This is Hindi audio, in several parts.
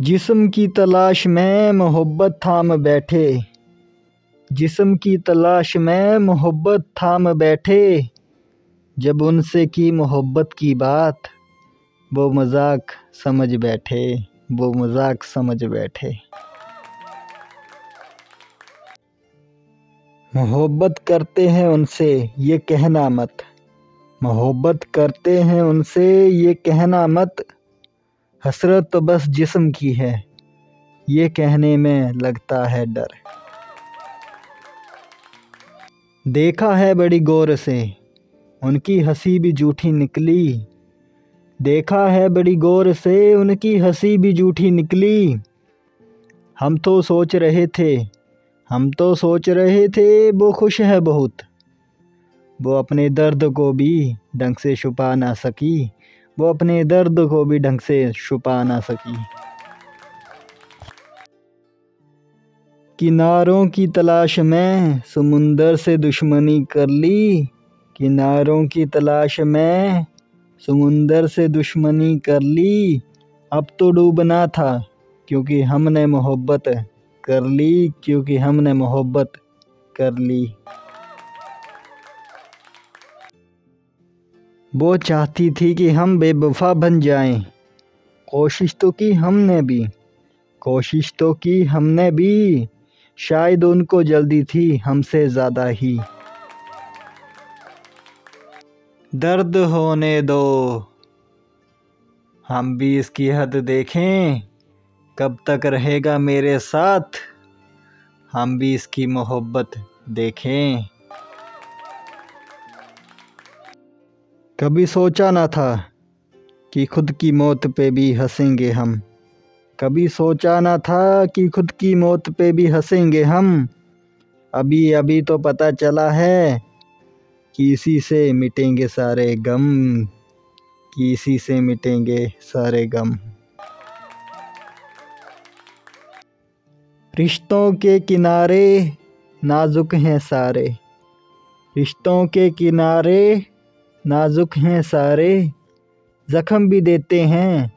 जिस्म की तलाश में मोहब्बत थाम बैठे। जिस्म की तलाश में मोहब्बत थाम बैठे। जब उनसे की मोहब्बत की बात, वो मज़ाक समझ बैठे, वो मज़ाक समझ बैठे। मोहब्बत करते हैं उनसे ये कहना मत। मोहब्बत करते हैं उनसे ये कहना मत। हसरत तो बस जिस्म की है। ये कहने में लगता है डर। देखा है बड़ी गौर से, उनकी हँसी भी जूठी निकली। देखा है बड़ी गौर से, उनकी हँसी भी जूठी निकली। हम तो सोच रहे थे, हम तो सोच रहे थे, वो खुश है बहुत। वो अपने दर्द को भी ढंग से छुपा ना सकी। वो अपने दर्द को भी ढंग से छुपा ना सकी। किनारों की तलाश में समुंदर से दुश्मनी कर ली। किनारों की तलाश में समुंदर से दुश्मनी कर ली। अब तो डूबना था, क्योंकि हमने मोहब्बत कर ली, क्योंकि हमने मोहब्बत कर ली। वो चाहती थी कि हम बेवफा बन जाएँ। कोशिश तो की हमने भी। कोशिश तो की हमने भी। शायद उनको जल्दी थी हमसे ज़्यादा ही। दर्द होने दो। हम भी इसकी हद देखें। कब तक रहेगा मेरे साथ? हम भी इसकी मोहब्बत देखें। कभी सोचा ना था कि खुद की मौत पे भी हंसेंगे हम। कभी सोचा ना था कि खुद की मौत पे भी हंसेंगे हम। अभी अभी तो पता चला है कि इसी से मिटेंगे सारे गम, कि इसी से मिटेंगे सारे गम। रिश्तों के किनारे नाजुक हैं सारे। रिश्तों के किनारे नाजुक हैं सारे, ज़ख्म भी देते हैं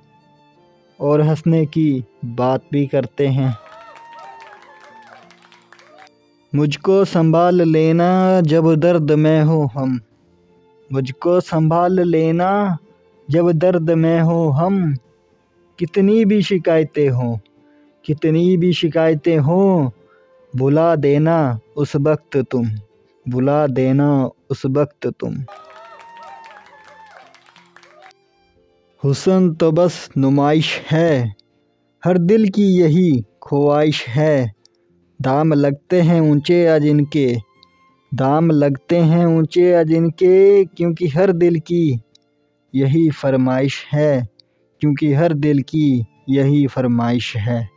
और हंसने की बात भी करते हैं। मुझको संभाल लेना जब दर्द में हो हम। मुझको संभाल लेना जब दर्द में हो हम। कितनी भी शिकायतें हों, कितनी भी शिकायतें हों, बुला देना उस वक्त तुम, बुला देना उस वक्त तुम। हुसन तो बस नुमाइश है। हर दिल की यही ख्वाहिश है। दाम लगते हैं ऊँचे आज इनके। दाम लगते हैं ऊँचे आज इनके, क्योंकि हर दिल की यही फरमाइश है। क्योंकि हर दिल की यही फरमाइश है।